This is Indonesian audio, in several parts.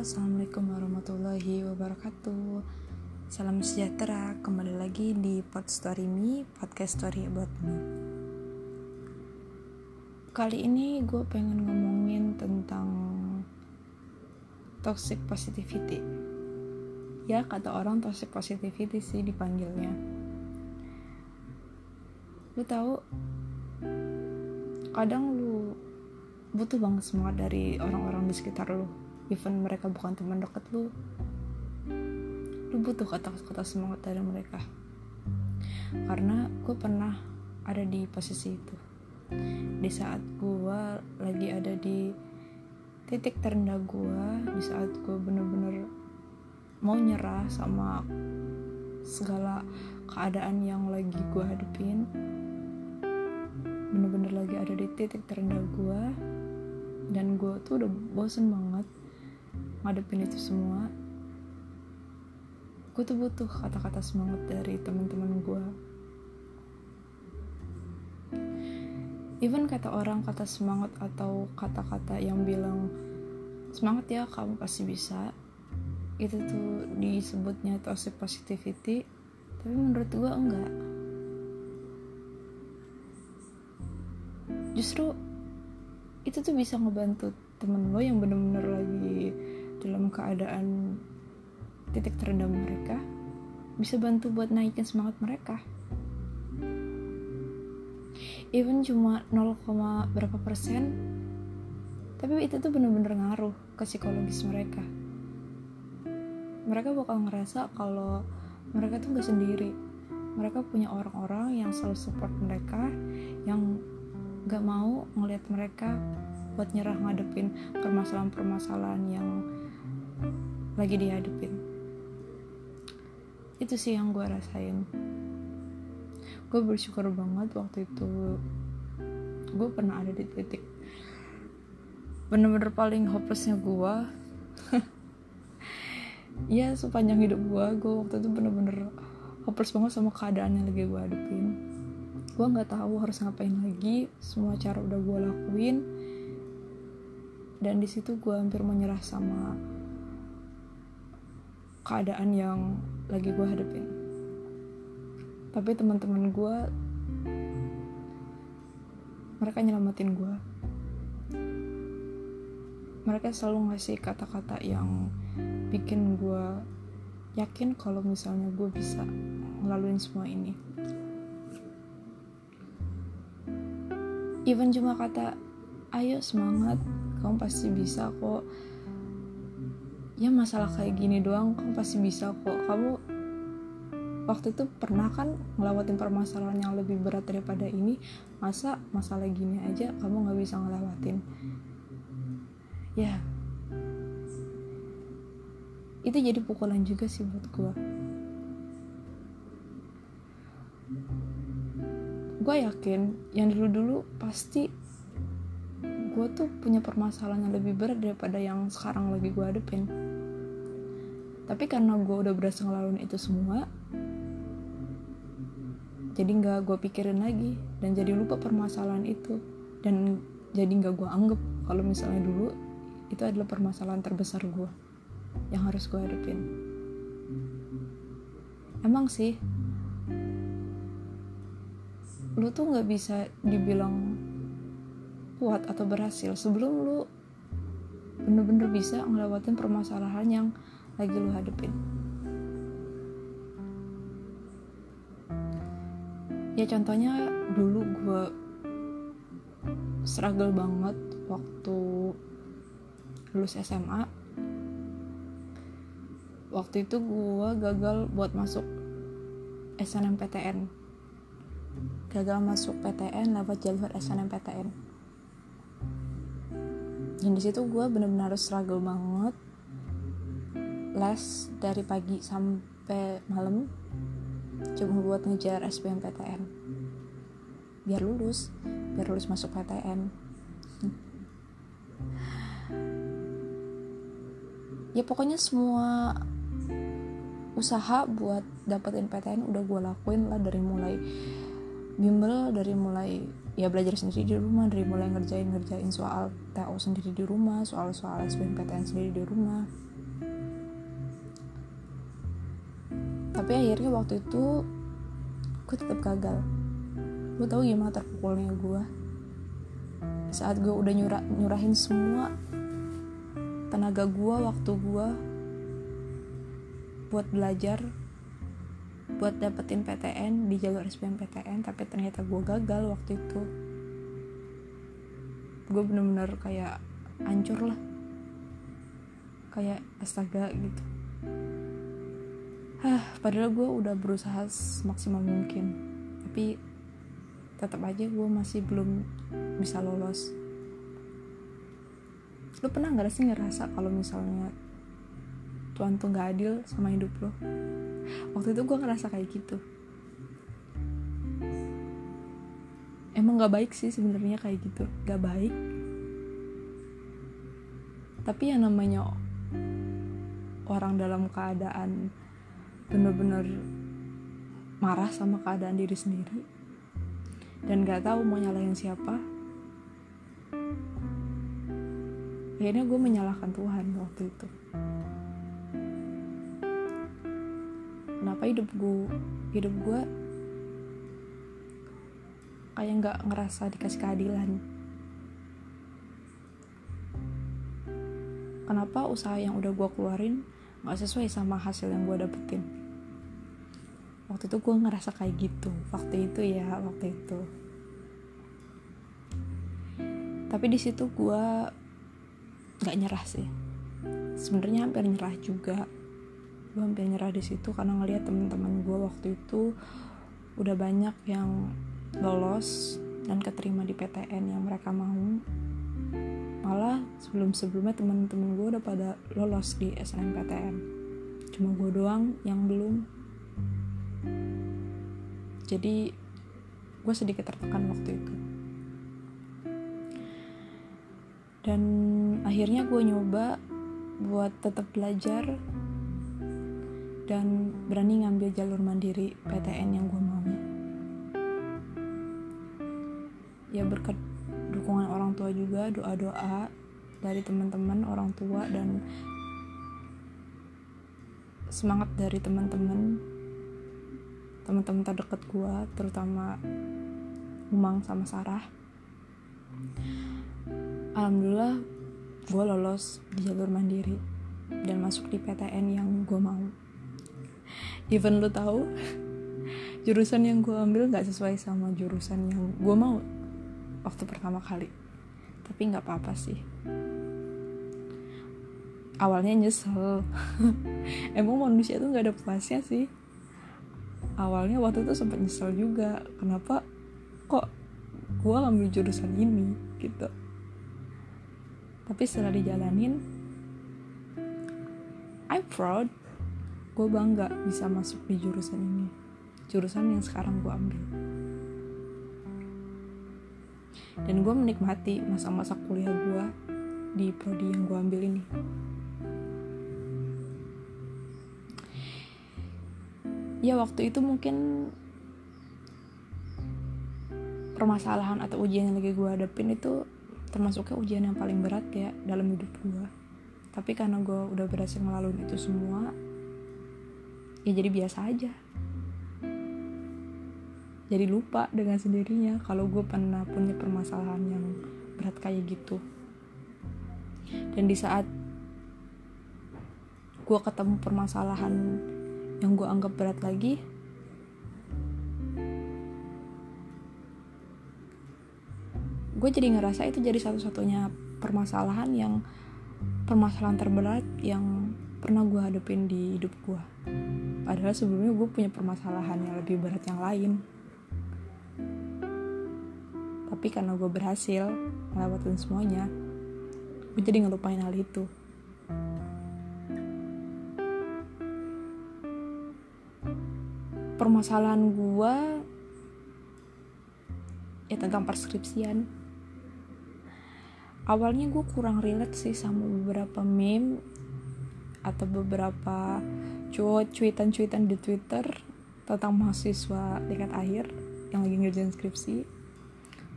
Assalamualaikum warahmatullahi wabarakatuh. Salam sejahtera, kembali lagi di Pod Story Me, podcast story about me. Kali ini gue pengen ngomongin tentang toxic positivity. Ya kata orang toxic positivity sih dipanggilnya. Lu tahu kadang lu butuh banget semangat dari orang-orang di sekitar lu even mereka bukan teman dekat lu lu butuh kata-kata semangat dari mereka. Karena gue pernah ada di posisi itu. Di saat gue lagi ada di titik terendah gue di saat gue bener-bener mau nyerah sama segala keadaan yang lagi gue hadepin bener-bener lagi ada di titik terendah gue dan gue tuh udah bosen banget ngadepin itu semua gue tuh butuh kata-kata semangat dari teman-teman gue even kata orang kata semangat atau kata-kata yang bilang semangat ya kamu pasti bisa itu tuh disebutnya toxic positivity tapi menurut gue enggak. Justru itu tuh bisa ngebantu temen lo yang bener-bener lagi dalam keadaan titik terendah mereka bisa bantu buat naikin semangat mereka. Even cuma 0, berapa persen tapi itu tuh bener-bener ngaruh ke psikologis mereka. Mereka bakal ngerasa kalau mereka tuh gak sendiri. Mereka punya orang-orang yang selalu support mereka yang gak mau ngelihat mereka buat nyerah ngadepin permasalahan-permasalahan yang lagi dihadepin itu sih yang gue rasain. Gue bersyukur banget waktu itu gue pernah ada di titik bener-bener paling hopelessnya gue ya sepanjang hidup gue gue waktu itu bener-bener hopeless banget sama keadaan yang lagi gue hadepin gue nggak tahu harus ngapain lagi semua cara udah gue lakuin. Dan di situ gue hampir menyerah sama keadaan yang lagi gue hadepin tapi teman-teman gue mereka nyelamatin gue mereka selalu ngasih kata-kata yang bikin gue yakin kalau misalnya gue bisa ngelaluin semua ini. Even cuma kata ayo semangat kamu pasti bisa kok ya masalah kayak gini doang kamu pasti bisa kok. Kamu waktu itu pernah kan ngelewatin permasalahan yang lebih berat daripada ini? Masa masalah gini aja kamu nggak bisa ngelewatin? Ya. Itu jadi pukulan juga sih buat gue gue yakin yang dulu-dulu pasti gue tuh punya permasalahan yang lebih berat daripada yang sekarang lagi gue hadepin tapi karena gue udah berhasil ngelaluin itu semua jadi nggak gue pikirin lagi dan jadi lupa permasalahan itu. Dan jadi nggak gue anggap kalau misalnya dulu itu adalah permasalahan terbesar gue yang harus gue hadepin emang sih lu tuh nggak bisa dibilang kuat atau berhasil sebelum lu bener-bener bisa ngelewatin permasalahan yang lagi lu hadepin. Ya contohnya dulu gue struggle banget waktu lulus SMA waktu itu gue gagal buat masuk SNMPTN gagal masuk PTN lewat jalur SNMPTN dan di situ gue bener-bener harus struggle banget les dari pagi sampai malam cuma buat ngejar SBMPTN biar lulus biar lulus masuk PTN ya pokoknya semua usaha buat dapetin PTN udah gue lakuin lah dari mulai bimbel dari mulai ya belajar sendiri di rumah dari mulai ngerjain ngerjain soal TO sendiri di rumah soal soal SBMPTN sendiri di rumah tapi akhirnya waktu itu gue tetap gagal. Gue tahu gimana terpukulnya gue saat gue udah nyurah nyurahin semua tenaga gue waktu gue buat belajar buat dapetin PTN di jalur SBMPTN tapi ternyata gue gagal waktu itu. Gue bener-bener kayak hancur lah. Kayak astaga gitu Hah, padahal gue udah berusaha semaksimal mungkin. Tapi tetap aja gue masih belum bisa lolos. Lo pernah gak sih ngerasa kalau misalnya Tuhan tuh gak adil sama hidup lo waktu itu gue ngerasa kayak gitu. Emang gak baik sih sebenarnya kayak gitu. Gak baik. Tapi yang namanya orang dalam keadaan bener-bener marah sama keadaan diri sendiri. Dan gak tahu mau nyalahin siapa. Akhirnya gue menyalahkan Tuhan waktu itu. Kenapa hidup gue hidup gue kayak nggak ngerasa dikasih keadilan? Kenapa usaha yang udah gue keluarin nggak sesuai sama hasil yang gue dapetin waktu itu gue ngerasa kayak gitu. Waktu itu ya waktu itu. Tapi di situ gue nggak nyerah sih. Sebenarnya hampir nyerah juga. Gue hampir nyerah di situ karena ngeliat teman-teman gue waktu itu udah banyak yang lolos dan keterima di PTN yang mereka mau. Malah sebelum sebelumnya teman-teman gue udah pada lolos di SNMPTN cuma gue doang yang belum jadi gue sedikit tertekan waktu itu. Dan akhirnya gue nyoba buat tetap belajar dan berani ngambil jalur mandiri PTN yang gue mau. Ya berkat dukungan orang tua juga doa-doa dari teman-teman orang tua dan semangat dari teman-teman teman-teman terdekat gue terutama Umang sama Sarah. Alhamdulillah gue lolos di jalur mandiri dan masuk di PTN yang gue mau. Even lo tahu jurusan yang gue ambil nggak sesuai sama jurusan yang gue mau waktu pertama kali. Tapi nggak apa-apa sih. Awalnya nyesel. Emang manusia tuh nggak ada puasnya sih awalnya waktu itu sempat nyesel juga kenapa kok gue ambil jurusan ini gitu. Tapi setelah dijalanin I'm proud. Gue bangga bisa masuk di jurusan ini jurusan yang sekarang gue ambil. Dan gue menikmati masa-masa kuliah gue di prodi yang gue ambil ini ya waktu itu mungkin permasalahan atau ujian yang lagi gue hadapin itu termasuknya ujian yang paling berat ya dalam hidup gue tapi karena gue udah berhasil melalui itu semua ya jadi biasa aja. Jadi lupa dengan sendirinya kalau gue pernah punya permasalahan yang berat kayak gitu. Dan di saat gue ketemu permasalahan yang gue anggap berat lagi. Gue jadi ngerasa itu jadi satu-satunya permasalahan yang permasalahan terberat yang pernah gue hadapin di hidup gue padahal sebelumnya gue punya permasalahan yang lebih berat yang lain. Tapi karena gue berhasil melewatin semuanya gue jadi ngelupain hal itu permasalahan gue ya tentang perskripsian. Awalnya gue kurang relate sih sama beberapa meme atau beberapa cuit cuitan-cuitan di Twitter tentang mahasiswa tingkat akhir yang lagi ngerjain skripsi.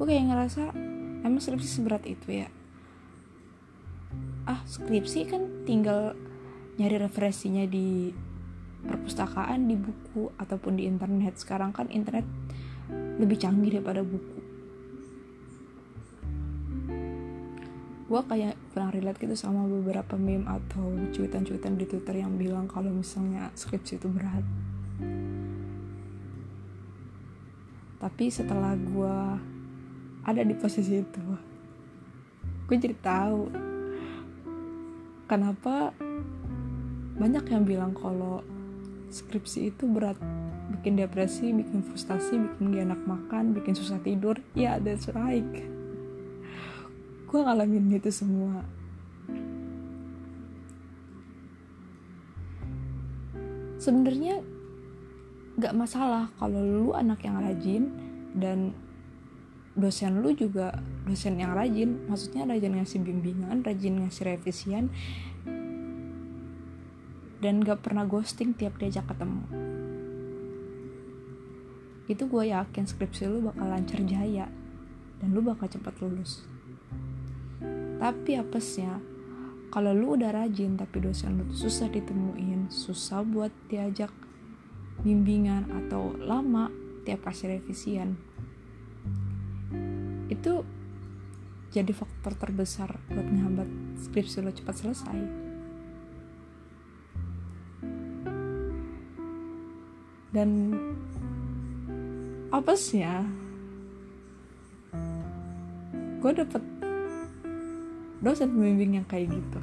Gue kayak ngerasa emang skripsi seberat itu ya? Ah skripsi kan tinggal nyari referensinya di perpustakaan di buku ataupun di internet. Sekarang kan internet lebih canggih daripada buku. Gue kayak pernah relate gitu sama beberapa meme atau cuitan-cuitan di twitter yang bilang kalau misalnya skripsi itu berat. Tapi setelah gue ada di posisi itu gue jadi tahu kenapa banyak yang bilang kalau skripsi itu berat. Bikin depresi bikin frustasi bikin gak enak makan bikin susah tidur. Ya yeah, that's right. Gue ngalamin itu semua. Sebenarnya gak masalah kalau lu anak yang rajin dan dosen lu juga dosen yang rajin. Maksudnya rajin ngasih bimbingan rajin ngasih revisian dan gak pernah ghosting tiap diajak ketemu. Itu gue yakin skripsi lu bakal lancar jaya dan lu bakal cepat lulus. Tapi apesnya kalau lu udah rajin tapi dosen lu susah ditemuin susah buat diajak bimbingan atau lama tiap kasih revisian itu jadi faktor terbesar buat ngehambat skripsi lo cepat selesai dan apa sih ya gue dapet dosen pembimbing yang kayak gitu.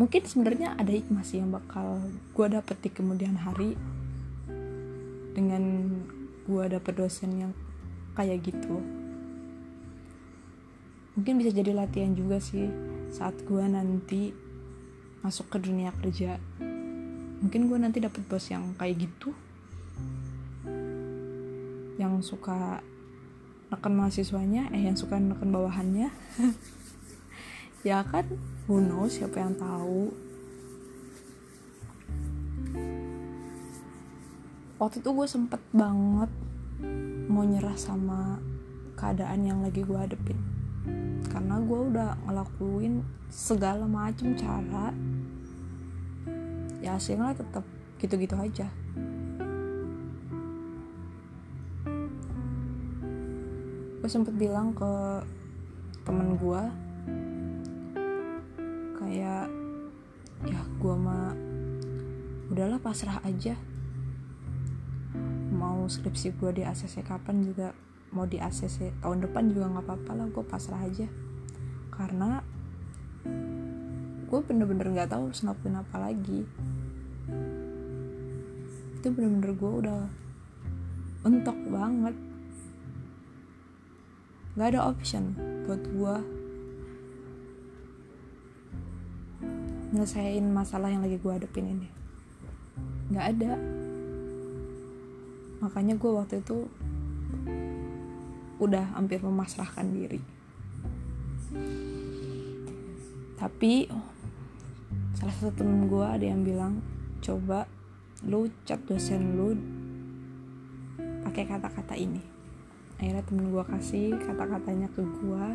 Mungkin sebenarnya ada hikmah sih yang bakal gue dapet di kemudian hari dengan gue dapet dosen yang kayak gitu. Mungkin bisa jadi latihan juga sih saat gue nanti masuk ke dunia kerja mungkin gue nanti dapet bos yang kayak gitu. Yang suka neken mahasiswanya eh yang suka neken bawahannya. Ya kan who knows siapa yang tahu. Waktu itu gue sempet banget mau nyerah sama keadaan yang lagi gue hadepin. Karena gue udah ngelakuin segala macam cara ya hasilnya tetap gitu-gitu aja. Gue sempet bilang ke temen gue kayak ya gue mah udahlah pasrah aja. Mau skripsi gue di ACC kapan juga mau di ACC tahun depan juga nggak apa-apa lah gue pasrah aja. Karena gue bener-bener nggak tahu harus ngelakuin apa lagi. Itu bener-bener gue udah entok banget. Nggak ada option buat gue nyelesain masalah yang lagi gue hadapin ini. Nggak ada. Makanya gue waktu itu udah hampir memasrahkan diri. Tapi salah satu temen gue ada yang bilang coba lu chat dosen lu pakai kata-kata ini. Akhirnya temen gue kasih kata-katanya ke gue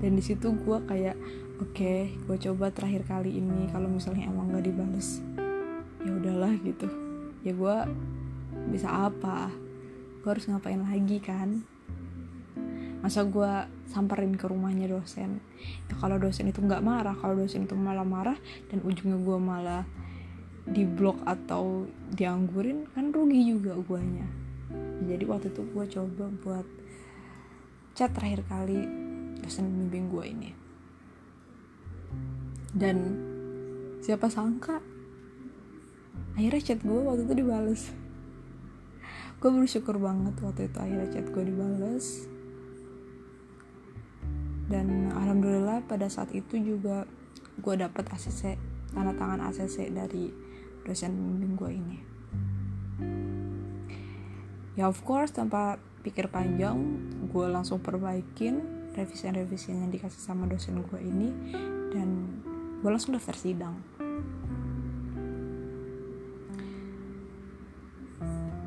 dan di situ gue kayak oke okay, gue coba terakhir kali ini kalau misalnya emang gak dibales. Ya udahlah gitu. Ya gue bisa apa? Gue harus ngapain lagi kan masa gue samperin ke rumahnya dosen. Ya kalau dosen itu nggak marah kalau dosen itu malah marah dan ujungnya gue malah di blok atau dianggurin kan rugi juga guanya. Jadi waktu itu gue coba buat chat terakhir kali dosen bimbing gue ini. Dan siapa sangka akhirnya chat gue waktu itu dibales. Gue bersyukur banget waktu itu akhirnya chat gue dibales dan alhamdulillah pada saat itu juga gue dapet ACC tanda tangan ACC dari dosen bimbing gue ini. Ya of course tanpa pikir panjang gue langsung perbaikin revisian-revisian yang dikasih sama dosen gue ini dan gue langsung daftar sidang.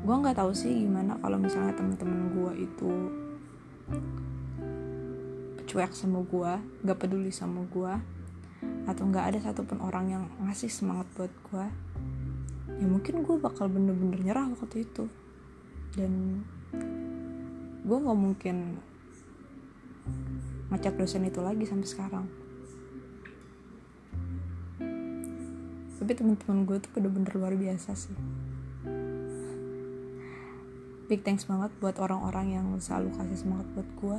Gue nggak tahu sih gimana kalau misalnya temen-temen gue itu cuek sama gue gak peduli sama gue atau nggak ada satupun orang yang ngasih semangat buat gue ya mungkin gue bakal bener-bener nyerah waktu itu. Dan gue nggak mungkin ngecap dosen itu lagi sampai sekarang. Tapi teman-teman gue tuh bener-bener luar biasa sih. Big thanks banget buat orang-orang yang selalu kasih semangat buat gue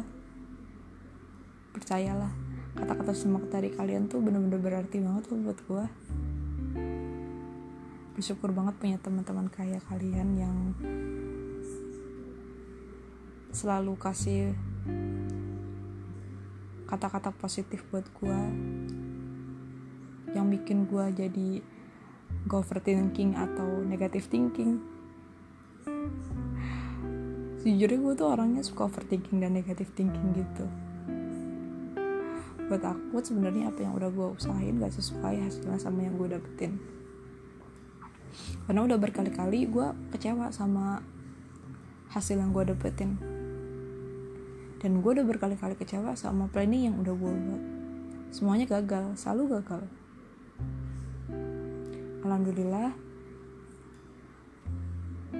percayalah kata-kata semangat dari kalian tuh bener-bener berarti banget loh buat gue bersyukur banget punya teman-teman kaya kalian yang selalu kasih kata-kata positif buat gue yang bikin gue jadi go overthinking atau negative thinking. Sejujurnya gue tuh orangnya suka overthinking dan negative thinking gitu buat aku sebenarnya apa yang udah gue usahain gak sesuai hasilnya sama yang gue dapetin. Karena udah berkali-kali gue kecewa sama hasil yang gue dapetin. Dan gue udah berkali-kali kecewa sama planning yang udah gue buat. Semuanya gagal selalu gagal. Alhamdulillah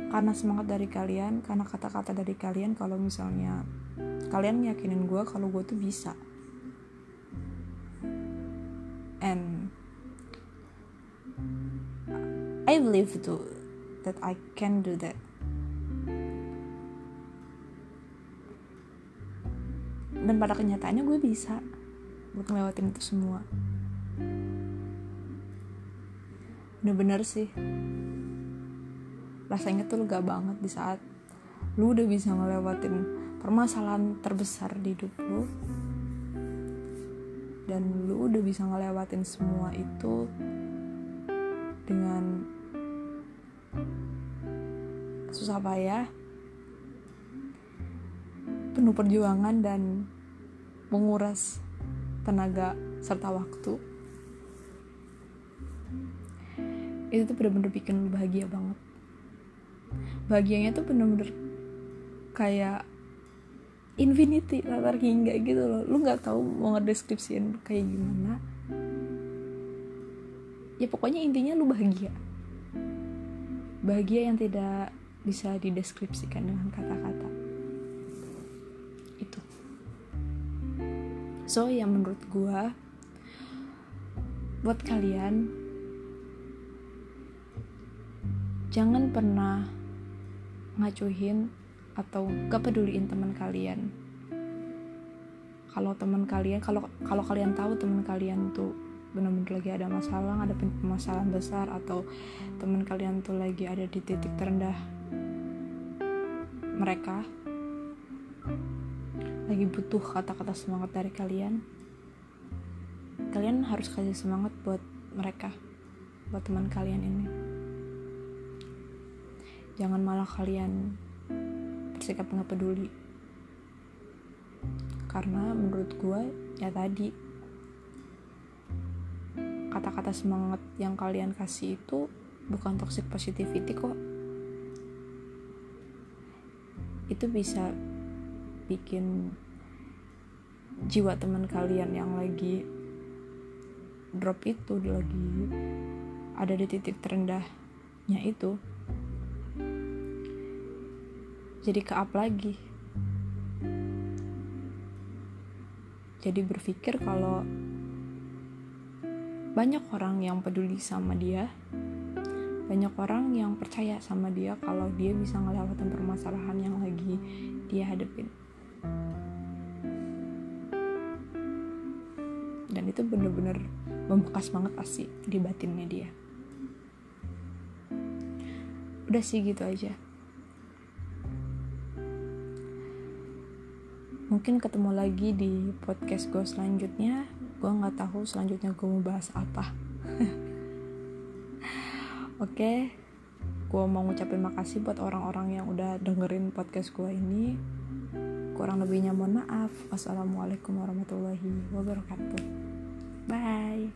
karena semangat dari kalian karena kata-kata dari kalian kalau misalnya kalian yakinin gue kalau gue tuh bisa and I believe to that I can do that. Dan pada kenyataannya gue bisa buat ngelewatin itu semua. Bener-bener sih. Rasanya tuh lega banget di saat lu udah bisa ngelewatin permasalahan terbesar di hidup lu dan lu udah bisa ngelewatin semua itu dengan susah payah penuh perjuangan dan menguras tenaga serta waktu. Itu tuh bener-bener bikin lu bahagia banget. Bahagianya tuh bener-bener kayak infinity latar hingga gitu loh. Lu nggak tahu mau ngedeskripsiin kayak gimana? Ya pokoknya intinya lu bahagia. Bahagia yang tidak bisa dideskripsikan dengan kata-kata. So ya menurut gue buat kalian jangan pernah ngacuhin atau gak peduliin teman kalian. Kalau teman kalian kalau kalau kalian tahu teman kalian tuh benar-benar lagi ada masalah ada permasalahan besar atau teman kalian tuh lagi ada di titik terendah mereka lagi butuh kata-kata semangat dari kalian kalian harus kasih semangat buat mereka buat teman kalian ini. Jangan malah kalian bersikap nggak peduli. Karena menurut gue ya tadi kata-kata semangat yang kalian kasih itu bukan toxic positivity kok. Itu bisa bikin jiwa teman kalian yang lagi drop itu lagi ada di titik terendahnya itu jadi ke up lagi. Jadi berpikir kalau banyak orang yang peduli sama dia banyak orang yang percaya sama dia kalau dia bisa ngelewatin permasalahan yang lagi dia hadepin dan itu bener-bener membekas banget pasti di batinnya dia. Udah sih gitu aja mungkin ketemu lagi di podcast gue selanjutnya gue nggak tahu selanjutnya gue mau bahas apa oke okay. gue mau ngucapin makasih buat orang-orang yang udah dengerin podcast gue ini kurang lebihnya mohon maaf wassalamualaikum warahmatullahi wabarakatuh Bye.